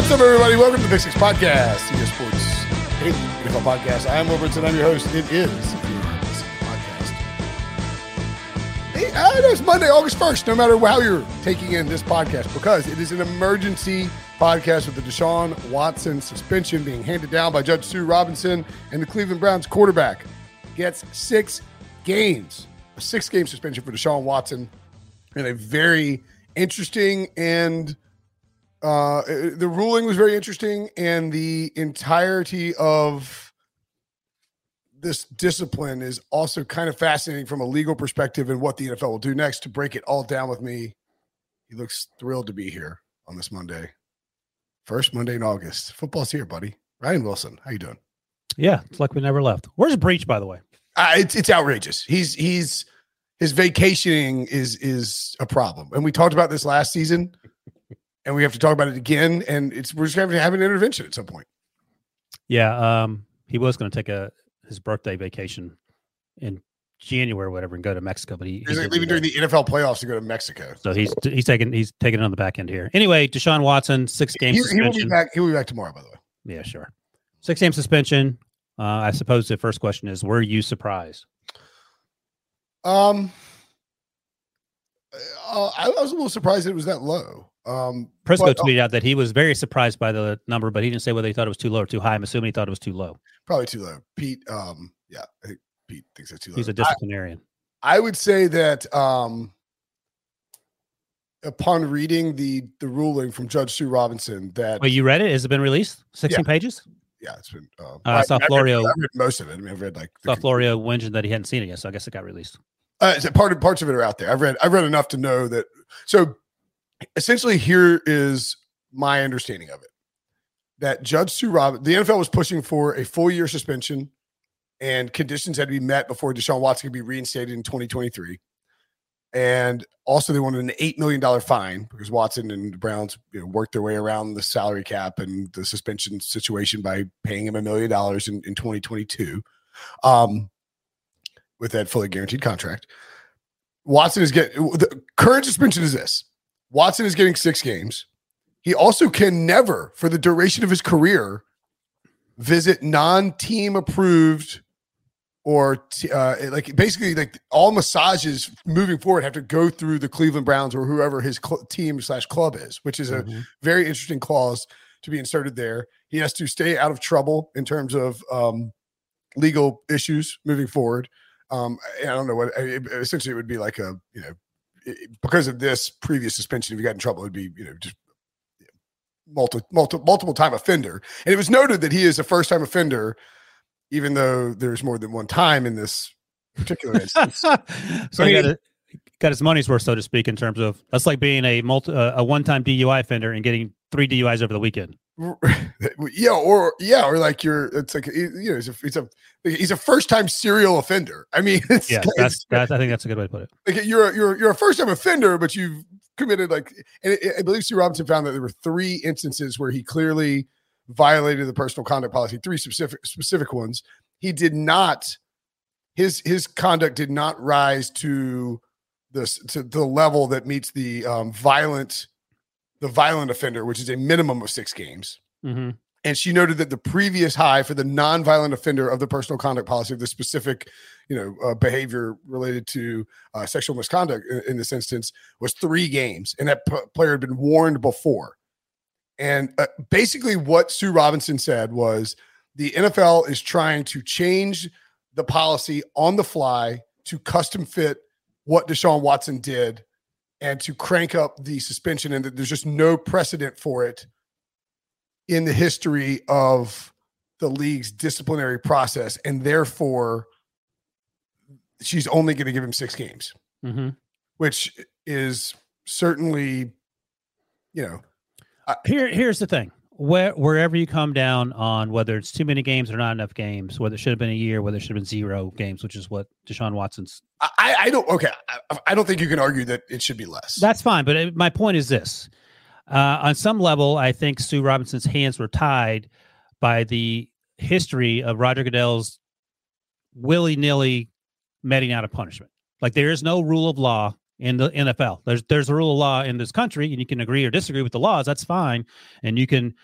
What's up, everybody? Welcome to the Pick Six Podcast, CBS Sports Daily NFL Podcast. I am Roberts and I'm your host. It is the Pick Six Podcast. Hey, it's Monday, August 1st, no matter how you're taking in this podcast, because it is an emergency podcast with the Deshaun Watson suspension being handed down by Judge Sue Robinson and the Cleveland Browns quarterback gets six games, a six game suspension for Deshaun Watson, and a very interesting and uh, the ruling was very interesting, and the entirety of this discipline is also kind of fascinating from a legal perspective and what the NFL will do next. To break it all down with me, he looks thrilled to be here on this Monday, first Monday in August. Football's here, buddy. Ryan Wilson, how you doing? Yeah, it's like we never left. Where's Breech, by the way? Uh, it's it's outrageous. He's he's his vacationing is is a problem, and we talked about this last season and we have to talk about it again. And it's we're just going to have an intervention at some point. Yeah, um, he was going to take a his birthday vacation in January or whatever and go to Mexico, but he, he's he like leaving during the NFL playoffs to go to Mexico. So he's he's taking he's taking it on the back end here. Anyway, Deshaun Watson six games he, suspension. He will be back. He will be back tomorrow, by the way. Yeah, sure. Six game suspension. Uh, I suppose the first question is: Were you surprised? Um, uh, I was a little surprised it was that low. Um, Prisco but, uh, tweeted out that he was very surprised by the number, but he didn't say whether he thought it was too low or too high. I'm assuming he thought it was too low. Probably too low. Pete, um, yeah, I think Pete thinks it's too low. He's a disciplinarian. I, I would say that um, upon reading the the ruling from Judge Sue Robinson, that well, you read it. Has it been released? Sixteen yeah. pages. Yeah, it's been. Uh, uh, I saw Florio. I read, most of it. I mean, I've read like. Saw Florio whinging that he hadn't seen it yet, so I guess it got released. Uh, part of parts of it are out there. I've read. I've read enough to know that. So essentially here is my understanding of it that Judge Sue Robinson, the NFL was pushing for a full year suspension and conditions had to be met before Deshaun Watson could be reinstated in 2023. And also, they wanted an $8 million fine because Watson and the Browns you know, worked their way around the salary cap and the suspension situation by paying him a million dollars in, in 2022 um, with that fully guaranteed contract. Watson is getting the current suspension is this Watson is getting six games. He also can never, for the duration of his career, visit non-team approved or uh, like basically like all massages moving forward have to go through the Cleveland Browns or whoever his cl- team slash club is, which is mm-hmm. a very interesting clause to be inserted there. He has to stay out of trouble in terms of um, legal issues moving forward. Um, I don't know what essentially it would be like a you know because of this previous suspension, if you got in trouble, it'd be you know just multiple multiple multiple time offender. And it was noted that he is a first time offender, even though there's more than one time in this particular instance. so he got, a, got his money's worth, so to speak, in terms of that's like being a multi uh, a one time DUI offender and getting three DUIs over the weekend. yeah, or yeah, or like you're. It's like you know, it's a, it's a he's a first time serial offender. I mean, it's, yeah, that's, that's I think that's a good way to put it. Like you're you're you're a first time offender, but you've committed like, and it, I believe Sue Robinson found that there were three instances where he clearly violated the personal conduct policy. Three specific specific ones. He did not. His his conduct did not rise to this to the level that meets the um, violent the violent offender, which is a minimum of six games. Mm-hmm. And she noted that the previous high for the non-violent offender of the personal conduct policy of the specific, you know, uh, behavior related to uh, sexual misconduct in, in, this instance was three games, and that p- player had been warned before. And uh, basically, what Sue Robinson said was the NFL is trying to change the policy on the fly to custom fit what Deshaun Watson did and to crank up the suspension, and that there's just no precedent for it in the history of the league's disciplinary process, and therefore she's only going to give him six games, Mhm. which is certainly, you know, Here, here's the thing. Where, wherever you come down on whether it's too many games or not enough games, whether it should have been a year, whether it should have been zero games, which is what Deshaun Watson's. I, I don't. Okay, I, I don't think you can argue that it should be less. That's fine, but it, my point is this: uh, on some level, I think Sue Robinson's hands were tied by the history of Roger Goodell's willy nilly meting out of punishment. Like there is no rule of law in the NFL. There's there's a rule of law in this country, and you can agree or disagree with the laws. That's fine, and you can,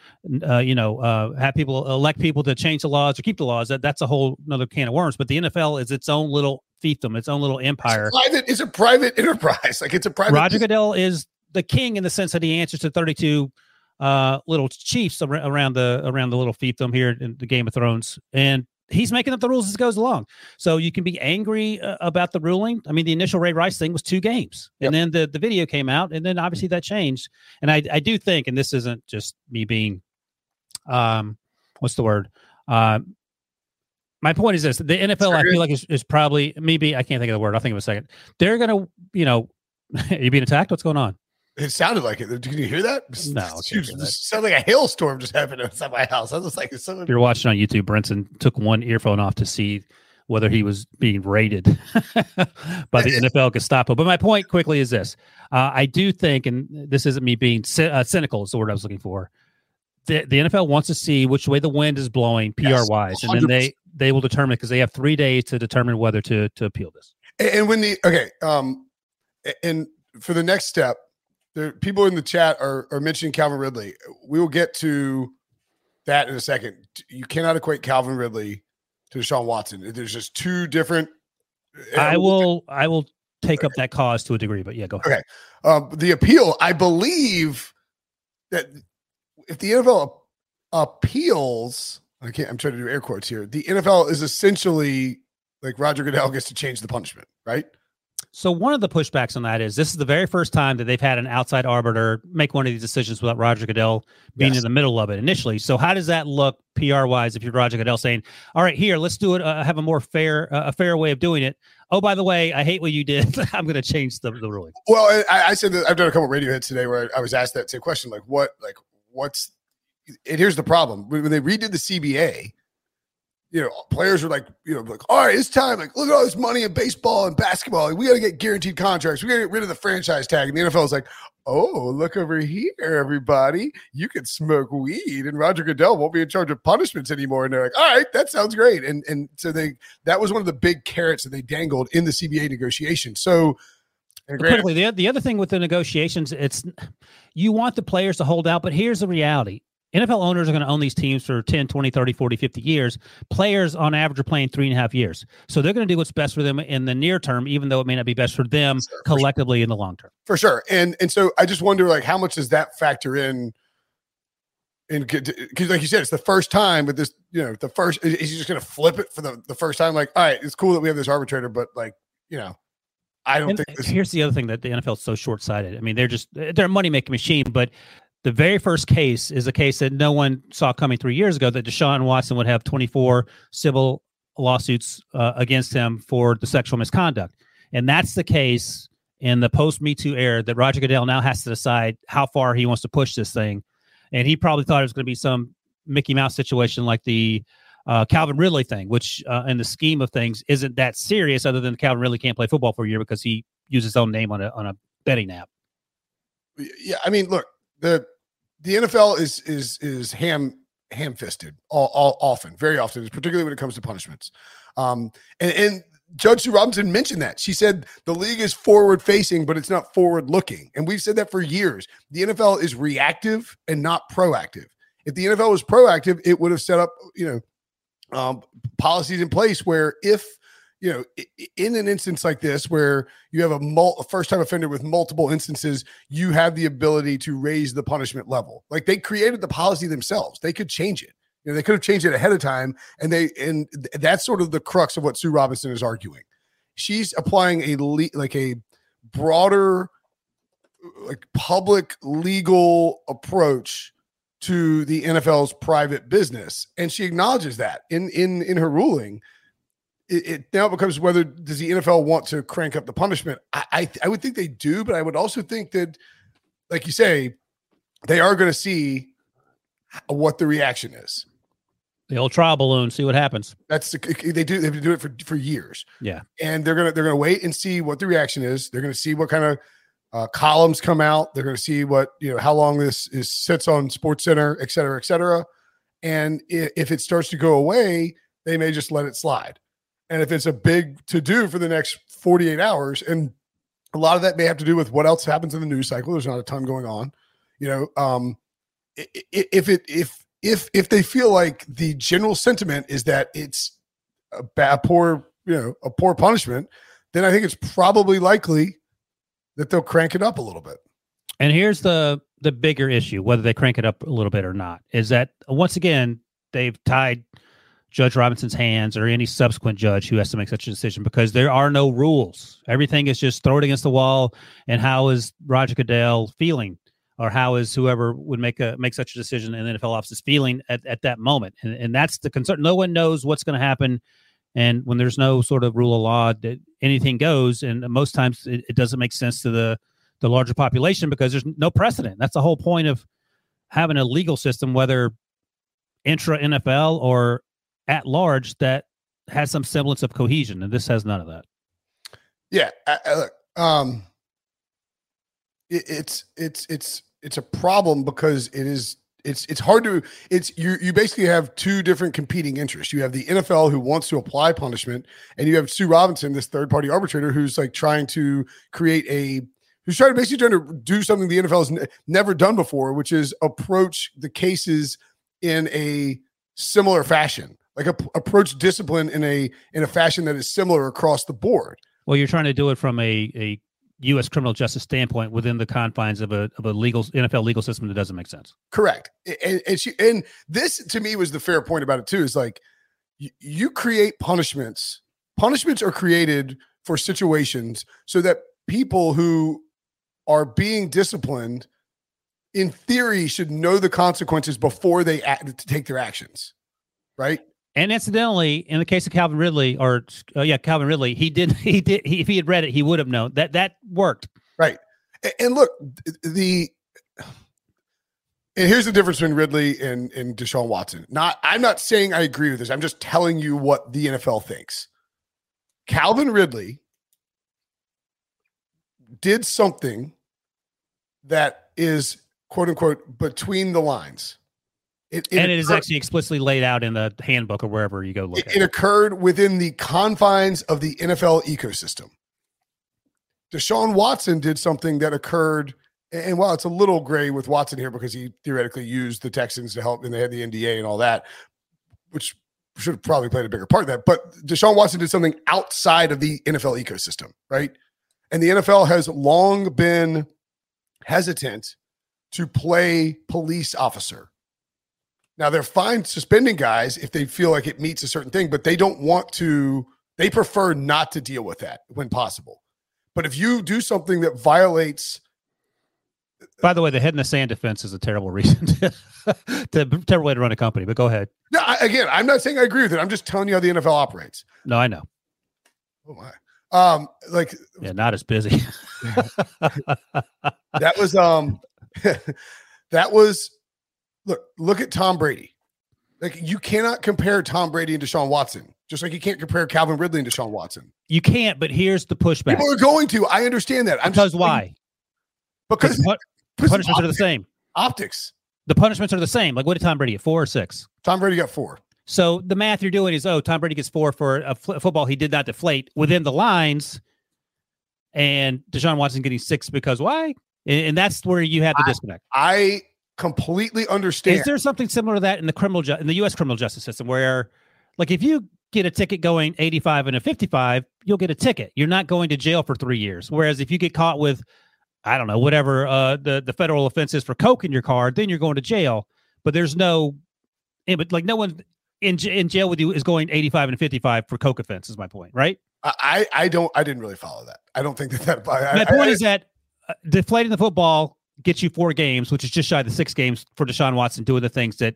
uh, you know, uh, have people elect people to change the laws or keep the laws. That that's a whole another can of worms. But the NFL is its own little fiefdom, its own little empire. It's, private, it's a private enterprise. Like it's a private. Roger Goodell is the king in the sense that he answers to 32 uh, little chiefs around the around the little fiefdom here in the Game of Thrones, and he's making up the rules as it goes along. So you can be angry uh, about the ruling. I mean, the initial Ray Rice thing was two games, and then the the video came out, and then obviously that changed. And I I do think, and this isn't just me being, um, what's the word? Uh, my point is this: the NFL, I feel like is, is probably maybe I can't think of the word. I'll think of a second. They're gonna, you know, are you being attacked? What's going on? It sounded like it. Can you hear that? No, it can't hear that. sounded like a hailstorm just happened outside my house. I was like, someone. If you're watching on YouTube, Brinson took one earphone off to see whether he was being raided by the NFL Gestapo. But my point quickly is this: uh, I do think, and this isn't me being cy- uh, cynical, is the word I was looking for. The, the NFL wants to see which way the wind is blowing, PR Yes, wise, and then they they will determine because they have three days to determine whether to to appeal this. And- And when the okay, um, and for the next step, there people in the chat are are mentioning Calvin Ridley. We will get to that in a second. You cannot equate Calvin Ridley to Deshaun Watson. There's just two different. I will I will take up that cause to a degree, but yeah, go ahead. Okay. Um, the appeal, I believe that if the NFL appeals, I can't. I'm trying to do air quotes here. The NFL is essentially like Roger Goodell gets to change the punishment, right? So one of the pushbacks on that is this is the very first time that they've had an outside arbiter make one of these decisions without Roger Goodell being Yes. in the middle of it initially. So how does that look PR wise if you're Roger Goodell saying, "All right, here, let's do it. Uh, have a more fair, uh, a fair way of doing it." Oh, by the way, I hate what you did. I'm going to change the, the ruling. Well, I, I said that I've done a couple radio hits today where I was asked that same question, like what, like what's, and here's the problem when they redid the CBA. You know, players were like, you know, like, all right, it's time. Like, look at all this money in baseball and basketball. Like, we got to get guaranteed contracts. We got to get rid of the franchise tag. And the NFL is like, oh, look over here, everybody. You can smoke weed, and Roger Goodell won't be in charge of punishments anymore. And they're like, all right, that sounds great. And and so they that was one of the big carrots that they dangled in the CBA negotiation. So. Quickly, the, the other thing with the negotiations, it's you want the players to hold out, but here's the reality. NFL owners are going to own these teams for 10, 20, 30, 40, 50 years. Players on average are playing three and a half years. So they're going to do what's best for them in the near term, even though it may not be best for them Sure, for sure. collectively in the long term. for sure and and so i just wonder like how much does that factor in and because like you said it's the first time with this you know the first is is he just gonna flip it for the, the first time like all right it's cool that we have this arbitrator but like you know i don't And think this here's the other thing that the NFL is so short sighted. I mean, they're just they're a money making machine, but the very first case is a case that no one saw coming three years ago that Deshaun Watson would have 24 civil lawsuits uh, against him for the sexual misconduct. And that's the case in the post Me Too era that Roger Goodell now has to decide how far he wants to push this thing. And he probably thought it was going to be some Mickey Mouse situation like the uh, Calvin Ridley thing, which uh, in the scheme of things isn't that serious, other than Calvin Ridley can't play football for a year because he used his own name on a on a betting app. yeah i mean look the the nfl is is is ham ham fisted all, all often very often particularly when it comes to punishments um and and Judge Sue Robinson mentioned that. She said the league is forward facing, but it's not forward looking. And we've said that for years. The NFL is reactive and not proactive. If the NFL was proactive, it would have set up, you know, um, policies in place where if, you know, in an instance like this where you have a, mul- a first time offender with multiple instances, you have the ability to raise the punishment level. Like they created the policy themselves. They could change it. You know, they could have changed it ahead of time, and they and th- that's sort of the crux of what Sue Robinson is arguing. She's applying a le- like a broader, like public legal approach to the NFL's private business, and she acknowledges that in in in her ruling. It, it now becomes whether does the NFL want to crank up the punishment? I I, I would think they do, but I would also think that, like you say, they are going to see what the reaction is. The old trial balloon, see what happens. That's the, they do they do it for for years. Yeah, and they're gonna they're gonna wait and see what the reaction is. They're gonna see what kind of uh, columns come out. They're gonna see what you know how long this is sits on SportsCenter, et cetera, et cetera. And if it starts to go away, they may just let it slide. And if it's a big to do for the next 48 hours, and a lot of that may have to do with what else happens in the news cycle. There's not a ton going on, you know. Um, if it if if if they feel like the general sentiment is that it's a bad poor you know a poor punishment, then I think it's probably likely that they'll crank it up a little bit. And here's the the bigger issue, whether they crank it up a little bit or not, is that once again they've tied Judge Robinson's hands or any subsequent judge who has to make such a decision because there are no rules. Everything is just thrown against the wall. And how is Roger Goodell feeling? Or how is whoever would make a make such a decision in the NFL office feeling at, at that moment? And, and that's the concern. No one knows what's going to happen. And when there's no sort of rule of law that anything goes, and most times it, it doesn't make sense to the the larger population because there's no precedent. That's the whole point of having a legal system, whether intra NFL or at large, that has some semblance of cohesion, and this has none of that. Yeah, I, I, um, it, it's it's it's it's a problem because it is it's it's hard to it's you you basically have two different competing interests. You have the NFL who wants to apply punishment, and you have Sue Robinson, this third party arbitrator, who's like trying to create a who's trying to basically trying to do something the NFL has n- never done before, which is approach the cases in a similar fashion, like a, approach discipline in a in a fashion that is similar across the board. Well, you're trying to do it from a a U.S. criminal justice standpoint within the confines of a of a legal NFL legal system that doesn't make sense. Correct, and and, she, and this to me was the fair point about it too. Is like you, you create punishments. Punishments are created for situations so that people who are being disciplined in theory should know the consequences before they act, to take their actions right and incidentally in the case of calvin ridley or uh, yeah calvin ridley he did he did he, if he had read it he would have known that that worked right and, look the and here's the difference between Ridley and, and Deshaun Watson. Not, I'm not saying I agree with this. I'm just telling you what the NFL thinks. Calvin Ridley did something that is quote unquote between the lines. It, it and it is actually explicitly laid out in the handbook or wherever you go look. It, it occurred within the confines of the NFL ecosystem. Deshaun Watson did something that occurred, and while it's a little gray with Watson here because he theoretically used the Texans to help, and they had the NDA and all that, which should have probably played a bigger part of that. But Deshaun Watson did something outside of the NFL ecosystem, right? And the NFL has long been hesitant to play police officer. Now they're fine suspending guys if they feel like it meets a certain thing, but they don't want to, they prefer not to deal with that when possible. But if you do something that violates by the way, the head in the sand defense is a terrible reason to, to terrible way to run a company. But go ahead. No, I, again, I'm not saying I agree with it. I'm just telling you how the NFL operates. No, I know. Oh my. Um, like yeah, not as busy. that was um, that was look look at Tom Brady. Like you cannot compare Tom Brady and Deshaun Watson, just like you can't compare Calvin Ridley and Deshaun Watson. You can't, but here's the pushback. People are going to. I understand that. I'm because just, why? Because, because punishments are the same. Optics. The punishments are the same. Like what did Tom Brady get? Four or six? Tom Brady got four. So the math you're doing is, oh, Tom Brady gets four for a, fl- football he did not deflate within the lines, and Deshaun Watson getting six because why? And, and that's where you have the disconnect. I completely understand. Is there something similar to that in the criminal ju- in the U.S. criminal justice system where, like, if you get a ticket going 85 and a 55, you'll get a ticket. You're not going to jail for three years. Whereas if you get caught with, I don't know, whatever uh, the the federal offense is for coke in your car, then you're going to jail. But there's no, eh, but like no one in in jail with you is going 85 and 55 for coke offense is my point right i i don't i didn't really follow that i don't think that that I, my point I, is that uh, deflating the football gets you four games which is just shy of the six games for deshaun watson doing the things that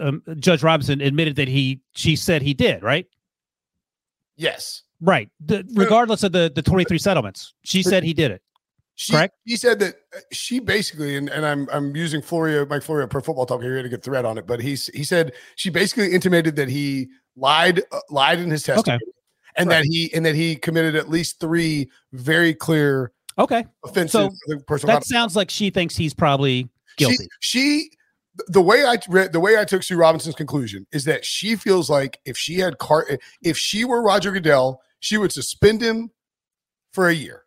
um, judge robinson admitted that he she said he did right Yes. Right. The, regardless of the the 23 settlements, she said he did it. She, Correct. He said that uh, she basically, and, and I'm I'm using Florio, Mike Florio, Pro Football Talk here. A good thread on it, but he's he said she basically intimated that he lied uh, lied in his testimony, Okay. and Right. that he and that he committed at least three very clear Okay. offenses. So, That sounds like she thinks he's probably guilty. She, she the way I read the way I took Sue Robinson's conclusion is that she feels like if she had car if she were Roger Goodell, she would suspend him for a year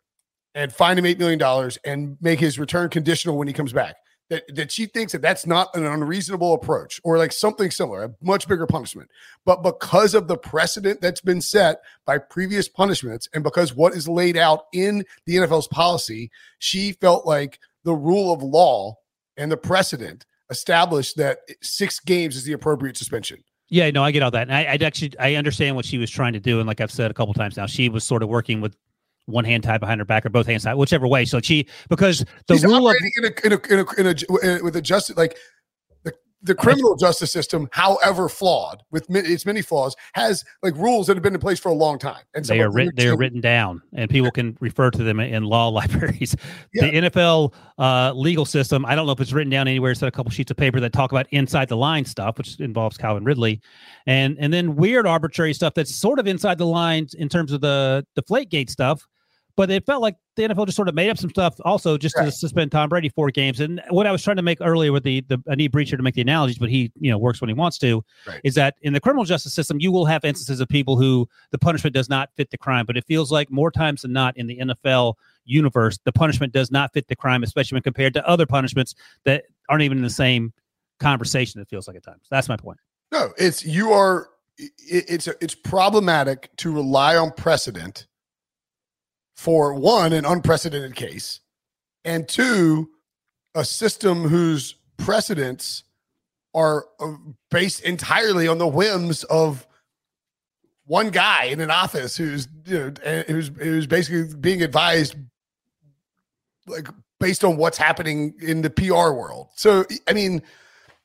and fine him eight million dollars and make his return conditional when he comes back. That that she thinks that that's not an unreasonable approach or like something similar, a much bigger punishment. But because of the precedent that's been set by previous punishments and because what is laid out in the NFL's policy, she felt like the rule of law and the precedent established that six games is the appropriate suspension. Yeah, no, I get all that. And I, I actually I understand what she was trying to do. And like I've said a couple times now, she was sort of working with one hand tied behind her back or both hands tied, whichever way. So she because the He's rule of in a, in a, in a, in a, in a- with a justice like the, the criminal justice system, however flawed with mi- its many flaws, has like rules that have been in place for a long time. And they are written they are written down and people can refer to them in law libraries Yeah. the nfl uh, legal system i don't know if it's written down anywhere it's a couple sheets of paper that talk about inside the line stuff which involves calvin ridley and and then weird arbitrary stuff that's sort of inside the lines in terms of the the gate stuff but it felt like the NFL just sort of made up some stuff also just to Right. suspend Tom Brady four games. And what I was trying to make earlier with the the I need Breacher to make the analogies, but he you know works when he wants to, Right. is that in the criminal justice system you will have instances of people who the punishment does not fit the crime, but it feels like more times than not in the NFL universe the punishment does not fit the crime, especially when compared to other punishments that aren't even in the same conversation. It feels like at times. That's my point. No, it's you are. It, it's it's problematic to rely on precedent for one an unprecedented case, and two a system whose precedents are uh, based entirely on the whims of one guy in an office who's you know who's who's basically being advised like based on what's happening in the PR world. So I mean,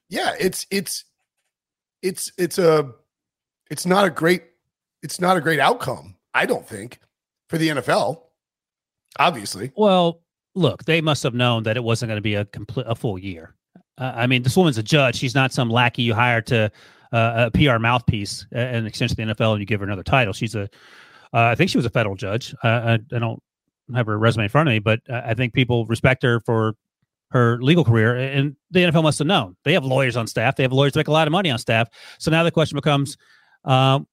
yeah, it's it's it's it's a it's not a great it's not a great outcome i don't think for the nfl obviously Well, look, they must have known that it wasn't going to be a complete a full year. Uh, I mean, this woman's a judge. She's not some lackey you hire to uh, a PR mouthpiece uh, and extension of the NFL, and you give her another title. She's a, uh, I think she was a federal judge. Uh, I, I don't have her resume in front of me, but uh, I think people respect her for her legal career. And the NFL must have known. They have lawyers on staff. They have lawyers that make a lot of money on staff. So now the question becomes, um,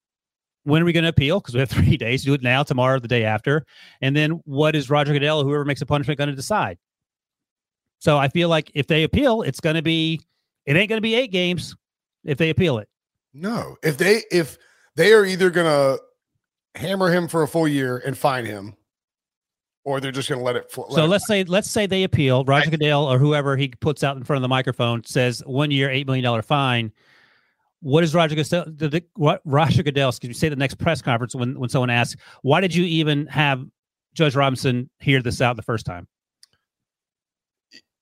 when are we going to appeal? Because we have three days. Do it now, tomorrow, the day after. And then what is Roger Goodell, whoever makes a punishment, going to decide? So I feel like if they appeal, it's going to be, it ain't going to be eight games if they appeal it. no if they if they are either gonna hammer him for a full year and fine him or they're just gonna let it fl- let So it- let's say let's say they appeal. Roger Goodell or whoever he puts out in front of the microphone says one year, eight million dollar fine. What is Roger Goodell? What Roger Goodell? Excuse me. Say the next press conference when when someone asks, "Why did you even have Judge Robinson hear this out the first time?"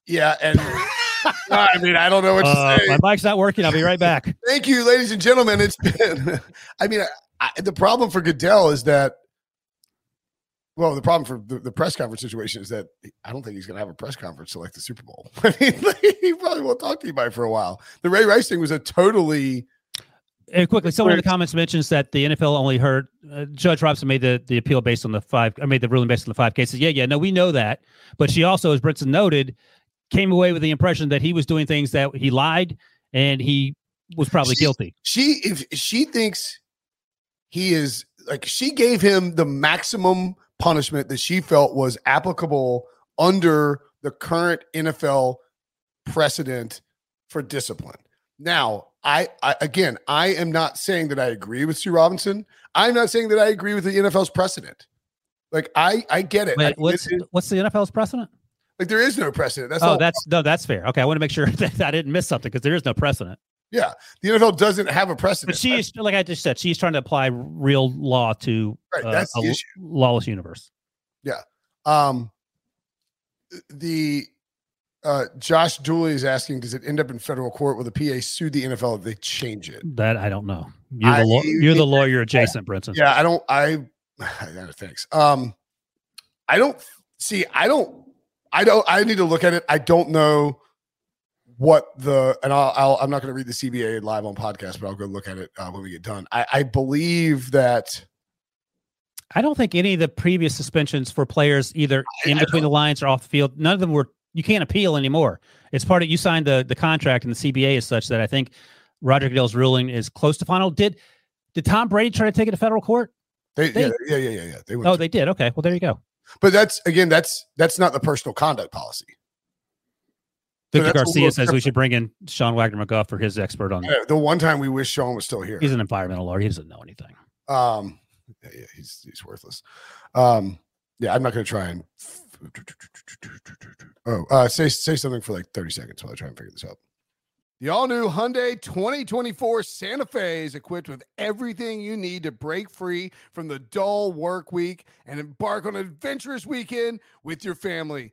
yeah and i mean i don't know what to Uh, say my mic's not working. I'll be right back. Thank you, ladies and gentlemen. It's been, I mean, I, the problem for Goodell is that, well, the problem for the, the press conference situation is that I don't think he's going to have a press conference to like the Super Bowl. I mean, he probably won't talk to anybody for a while. The Ray Rice thing was a totally, And quickly, someone in the comments mentions that the NFL only heard uh, Judge Robinson made the, the appeal based on the five, or made the ruling based on the five cases. Yeah, yeah, no, we know that. But she also, as Brinson noted, came away with the impression that he was doing things that he lied and he was probably She- guilty. she, if she thinks he is like, she gave him the maximum punishment that she felt was applicable under the current NFL precedent for discipline. Now, I, I again, I am not saying that I agree with Sue Robinson. I'm not saying that I agree with the NFL's precedent. Like I, I get it. Wait, think what's it what's the NFL's precedent? like there is no precedent. That's oh, that's no, that's fair. Okay, I want to make sure that I didn't miss something because there is no precedent. Yeah. The NFL doesn't have a precedent. But she is, like I just said, she's trying to apply real law to Right, uh, that's a lawless universe. Yeah. Um, the uh, Josh Dooley is asking, does it end up in federal court? Will the PA sue the NFL if they change it? That I don't know. You're the, law- I- you're the lawyer adjacent, Brinson. Yeah, I don't. I yeah, thanks. Um, I don't see. I don't. I don't. I need to look at it. I don't know what the and I'll. I'll I'm not going to read the CBA live on podcast, but I'll go look at it uh, when we get done. I, I believe that. I don't think any of the previous suspensions for players either in I between the lines or off the field, none of them were you can't appeal anymore. It's part of you signed the the contract and the CBA is such that I think Roger Goodell's ruling is close to final. Did did Tom Brady try to take it to federal court? They, They- yeah, yeah, yeah, yeah, yeah. They Oh, to- they did. Okay. Well, there you go. but that's again, that's that's not the personal conduct policy. Victor Garcia says we should bring in Sean Wagner-McGough for his expert on. The one time we wish Sean was still here. He's an environmental lawyer. He doesn't know anything. Um, yeah, yeah, he's he's worthless. Um, yeah, I'm not going to try and. Oh, uh, say say something for like 30 seconds while I try and figure this out. The all new Hyundai 2024 Santa Fe is equipped with everything you need to break free from the dull work week and embark on an adventurous weekend with your family.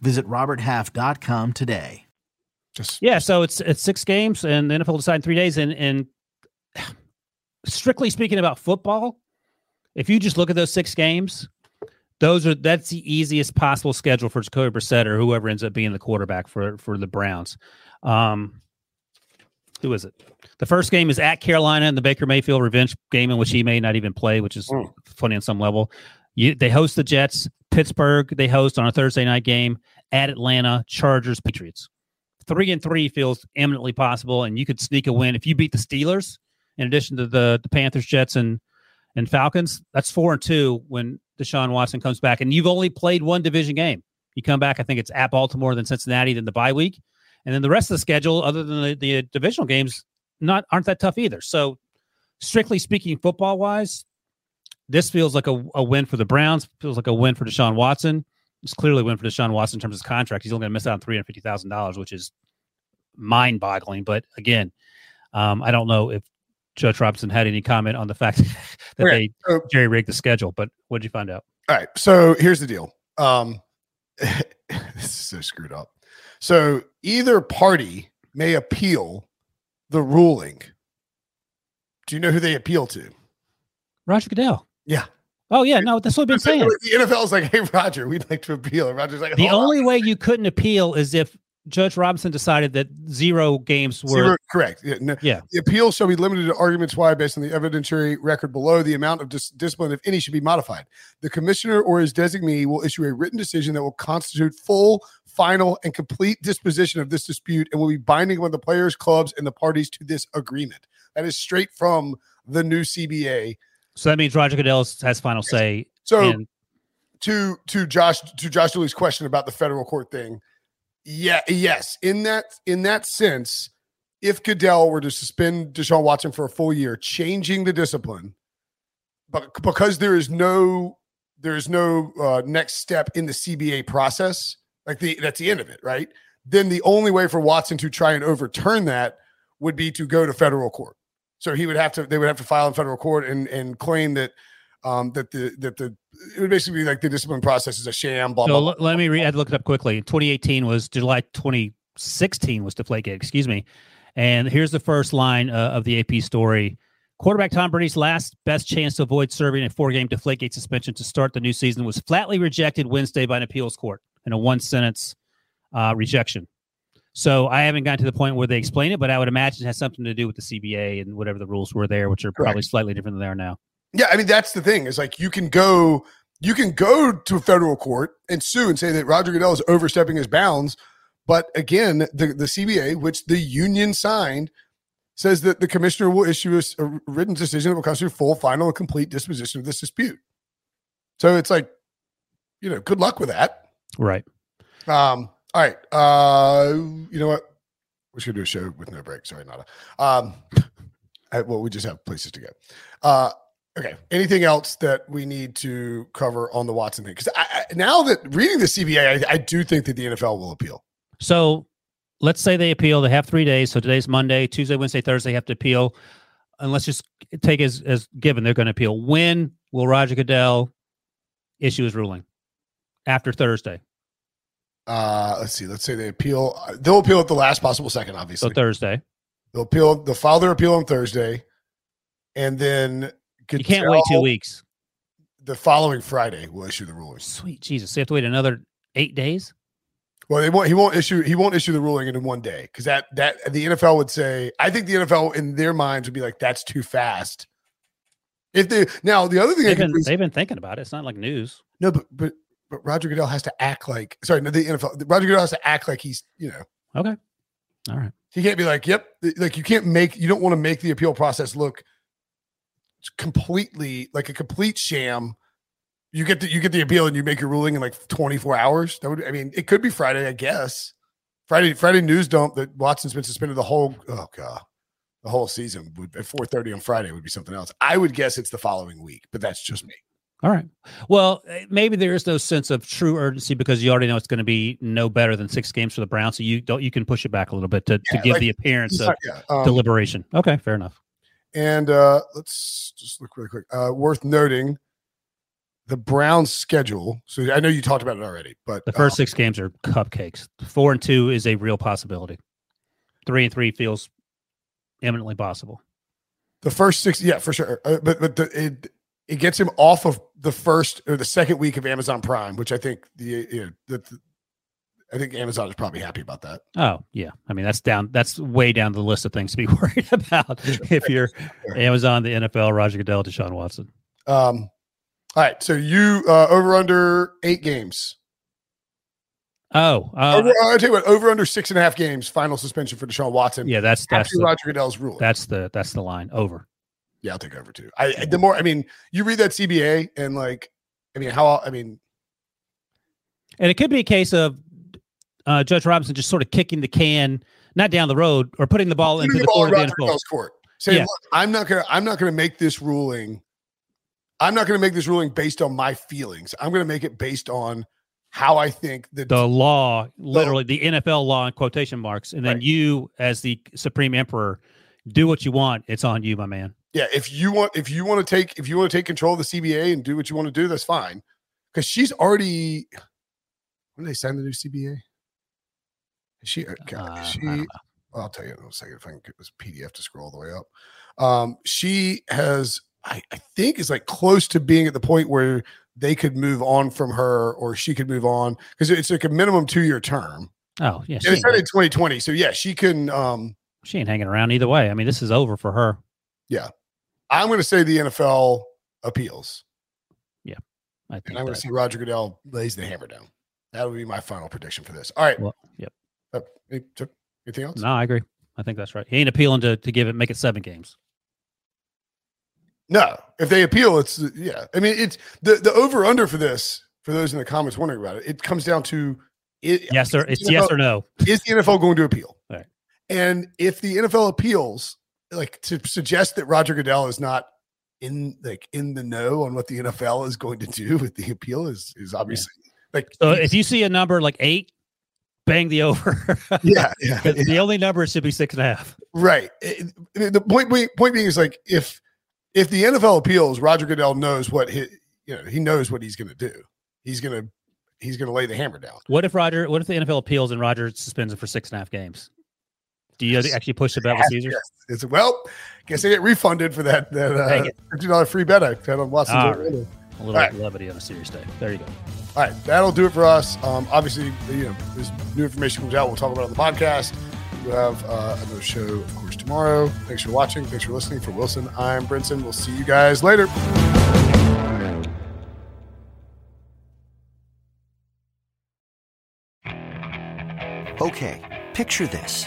Visit roberthalf.com today. Just Yeah, so it's it's six games, and the NFL decide in three days. And and strictly speaking about football, if you just look at those six games, those are that's the easiest possible schedule for Jacoby Brissett or whoever ends up being the quarterback for for the Browns. Um, who is it? The first game is at Carolina in the Baker Mayfield revenge game in which he may not even play, which is Mm. funny on some level. You, they host the Jets, Pittsburgh. They host on a Thursday night game at Atlanta, Chargers, Patriots. Three and three feels eminently possible, and you could sneak a win if you beat the Steelers. In addition to the the Panthers, Jets, and and Falcons, that's four and two when Deshaun Watson comes back. And you've only played one division game. You come back, I think it's at Baltimore, then Cincinnati, then the bye week, and then the rest of the schedule, other than the, the divisional games, not aren't that tough either. So, strictly speaking, football wise, this feels like a, a win for the Browns. Feels like a win for Deshaun Watson. It's clearly a win for Deshaun Watson in terms of his contract. He's only going to miss out on three hundred fifty thousand dollars, which is mind boggling. But again, um, I don't know if Judge Robinson had any comment on the fact that Okay, they so- jerry rigged the schedule. But what did you find out? All right. So here's the deal. Um, this is so screwed up. So either party may appeal the ruling. Do you know who they appeal to? Roger Goodell. Yeah. Oh yeah, no, that's what I've been saying. The NFL is like, hey, Roger, we'd like to appeal. And Roger's like, The "Hold on." only way you couldn't appeal is if Judge Robinson decided that zero games were. Zero- correct. Yeah, no, Yeah. The appeal shall be limited to arguments why, based on the evidentiary record below, the amount of dis- discipline, if any, should be modified. The commissioner or his designee will issue a written decision that will constitute full, final, and complete disposition of this dispute and will be binding on the players, clubs, and the parties to this agreement. That is straight from the new CBA. So that means Roger Goodell has final say. So in, to to Josh to Josh Dooley's question about the federal court thing, yeah, yes, in that in that sense, if Goodell were to suspend Deshaun Watson for a full year, changing the discipline, but because there is no there is no uh, next step in the CBA process, like the that's the end of it, right? Then the only way for Watson to try and overturn that would be to go to federal court. So he would have to they would have to file in federal court and and claim that um, that the that the it would basically be like the discipline process is a sham. Blah So blah. blah. let me read. I had to look it up quickly. 2018 was July 2016 was Deflategate. Excuse me. And here's the first line uh, of the AP story. Quarterback Tom Brady's last best chance to avoid serving a four-game Deflategate suspension to start the new season was flatly rejected Wednesday by an appeals court in a one-sentence uh, rejection. So I haven't gotten to the point where they explain it, but I would imagine it has something to do with the CBA and whatever the rules were there, which are probably slightly different than they are now. Yeah, I mean that's the thing. Is like you can go you can go to a federal court and sue and say that Roger Goodell is overstepping his bounds. But again, the, the CBA, which the union signed, says that the commissioner will issue a written decision that will constitute full, final, and complete disposition of this dispute. So it's like, you know, good luck with that. Right. Um, all right. Uh, you know what? We should do a show with no break. Sorry, Nada. Um, I, well, we just have places to go. Uh, okay. Anything else that we need to cover on the Watson thing? Because now that reading the CBA, I, I do think that the NFL will appeal. So let's say they appeal. They have three days. So today's Monday, Tuesday, Wednesday, Thursday have to appeal. And let's just take as as given they're going to appeal. When will Roger Goodell issue his ruling? After Thursday. Uh, let's see. Let's say they appeal. They'll appeal at the last possible second. So Obviously, Thursday. they'll appeal. They'll file their appeal on Thursday, and then You can't wait two weeks. The following Friday, we'll issue the ruling. Sweet Jesus. So you have to wait another eight days? Well, they won't. He won't issue. He won't issue the ruling in one day because that that the NFL would say. I think the NFL in their minds would be like, "That's too fast." If they now the other thing they They've been, is, they've been thinking about it. It's not like news. no, but but but Roger Goodell has to act like sorry, no, the NFL. Roger Goodell has to act like he's you know Okay. All right. he can't be like, "Yep," like you can't make you don't want to make the appeal process look completely like a complete sham. You get the you get the appeal and you make your ruling in like 24 hours. That would I mean it could be Friday, I guess. Friday Friday news dump that Watson's been suspended the whole oh god the whole season would at 4:30 on Friday would be something else. I would guess it's the following week, but that's just me. All right. Well, eh, maybe there is no sense of true urgency because you already know it's going to be no better than six games for the Browns. So you don't you can push it back a little bit to, Yeah, to give like, the appearance of Yeah, um, deliberation. Okay, fair enough. And uh, let's just look really quick. Uh, worth noting the Browns schedule. So I know you talked about it already, but The first um, six games are cupcakes. Four and two is a real possibility. Three and three feels eminently possible. the first six, yeah, for sure. Uh, but but the, it it gets him off of the first or the second week of Amazon Prime, which I think the you know, the, the- I think Amazon is probably happy about that. Oh yeah, I mean that's down. That's way down the list of things to be worried about if you're Amazon, the NFL, Roger Goodell, Deshaun Watson. Um, all right, so you uh, over under eight games. Oh, uh, over, I'll tell you what, over under six and a half games. Final suspension for Deshaun Watson. yeah, that's that's the, Roger Goodell's rule. that's the that's the line. Over. Yeah, I'll take over too. I the more I mean, you read that CBA and like, I mean, how I mean, And it could be a case of uh, Judge Robinson just sort of kicking the can, not down the road, or putting the ball into the ball court the NFL. Court, saying, Yeah. "Look, I'm not gonna, I'm not gonna make this ruling. I'm not gonna make this ruling based on my feelings. I'm gonna make it based on how I think the, The law, literally the NFL law in quotation marks, and then Right. you, as the supreme emperor, do what you want. It's on you, my man. Yeah. If you want, if you want to take, if you want to take control of the CBA and do what you want to do, that's fine. Because she's already. When they sign the new CBA? Is she? uh, God, Uh, she I'll tell you in a second if I can get this PDF to scroll all the way up. Um, she has, I, I think, is like close to being at the point where they could move on from her, or she could move on because it's like a minimum two year term. Oh yeah, she And it started in 2020, so yeah, she can. Um, she ain't hanging around either way. I mean, this is over for her. I'm going to say the NFL appeals, Yeah, I think and I'm going to see Roger Goodell lays the hammer down. That would be my final prediction for this. All right. Well, yep. Uh, anything else? No, I agree. I think that's right. He ain't appealing to, to give it, make it seven games. No, if they appeal, it's yeah. I mean, it's the the over under for this. For those in the comments wondering about it, it comes down to it, Yes, sir. It's yes or no. is the NFL going to appeal? Right. And if the NFL appeals, like to suggest that Roger Goodell is not in like in the know on what the NFL is going to do with the appeal is is obviously like So if you see a number like eight, bang the over. yeah yeah, yeah. the only number should be six and a half. right. It- it- the point point point being is like if if the NFL appeals, Roger Goodell knows what he, you know, he knows what he's going to do. He's going to he's going to lay the hammer down. What if Roger? What if the NFL appeals and Roger suspends him for six and a half games? Do you actually push the bet with Caesars? Yes. It's well, guess I get refunded for that that uh, fifty dollar free bet I had on Watson. Right. A little right. levity on a serious day. There you go. All right, that'll do it for us. Um, obviously, you know, as new information comes out, we'll talk about it on the podcast. We'll have uh, another show, of course, tomorrow. Thanks for watching. Thanks for listening. For Wilson, I'm Brinson. We'll see you guys later. Okay, picture this.